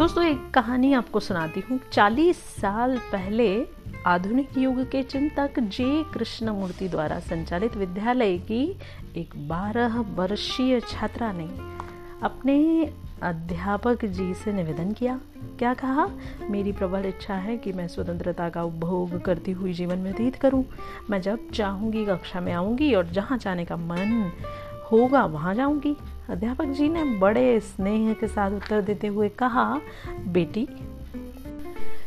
दोस्तों, एक कहानी आपको सुनाती हूँ। चालीस साल पहले आधुनिक युग के चिंतक जे कृष्णमूर्ति द्वारा संचालित विद्यालय की एक बारह वर्षीय छात्रा ने अपने अध्यापक जी से निवेदन किया। क्या कहा? मेरी प्रबल इच्छा है कि मैं स्वतंत्रता का उपभोग करती हुई जीवन व्यतीत करूँ। मैं जब चाहूँगी, कक्षा में आऊँगी और जहाँ जाने का मन होगा, वहाँ जाऊँगी। अध्यापक जी ने बड़े स्नेह के साथ उत्तर देते हुए कहा, बेटी,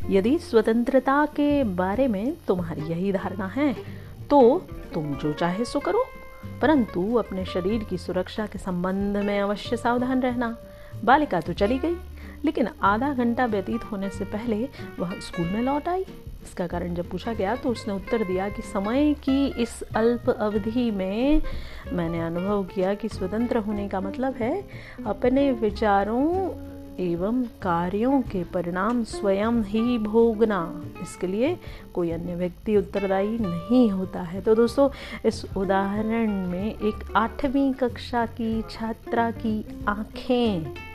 यदि स्वतंत्रता के बारे में तुम्हारी यही धारणा है तो तुम जो चाहे सो करो, परंतु अपने शरीर की सुरक्षा के संबंध में अवश्य सावधान रहना। बालिका तो चली गई। लेकिन आधा घंटा व्यतीत होने से पहले वह स्कूल में लौट आई। इसका कारण जब पूछा गया तो उसने उत्तर दिया कि समय की इस अल्प अवधि में मैंने अनुभव किया कि स्वतंत्र होने का मतलब है अपने विचारों एवं कार्यों के परिणाम स्वयं ही भोगना। इसके लिए कोई अन्य व्यक्ति उत्तरदायी नहीं होता है। तो दोस्तों, इस उदाहरण में एक आठवीं कक्षा की छात्रा की आँखें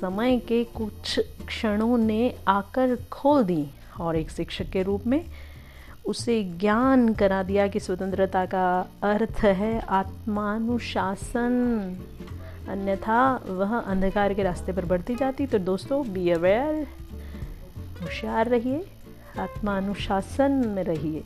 समय के कुछ क्षणों ने आकर खोल दी और एक शिक्षक के रूप में उसे ज्ञान करा दिया कि स्वतंत्रता का अर्थ है आत्मानुशासन। अन्यथा वह अंधकार के रास्ते पर बढ़ती जाती। तो दोस्तों बी अवेयर होशियार रहिए, आत्मानुशासन में रहिए।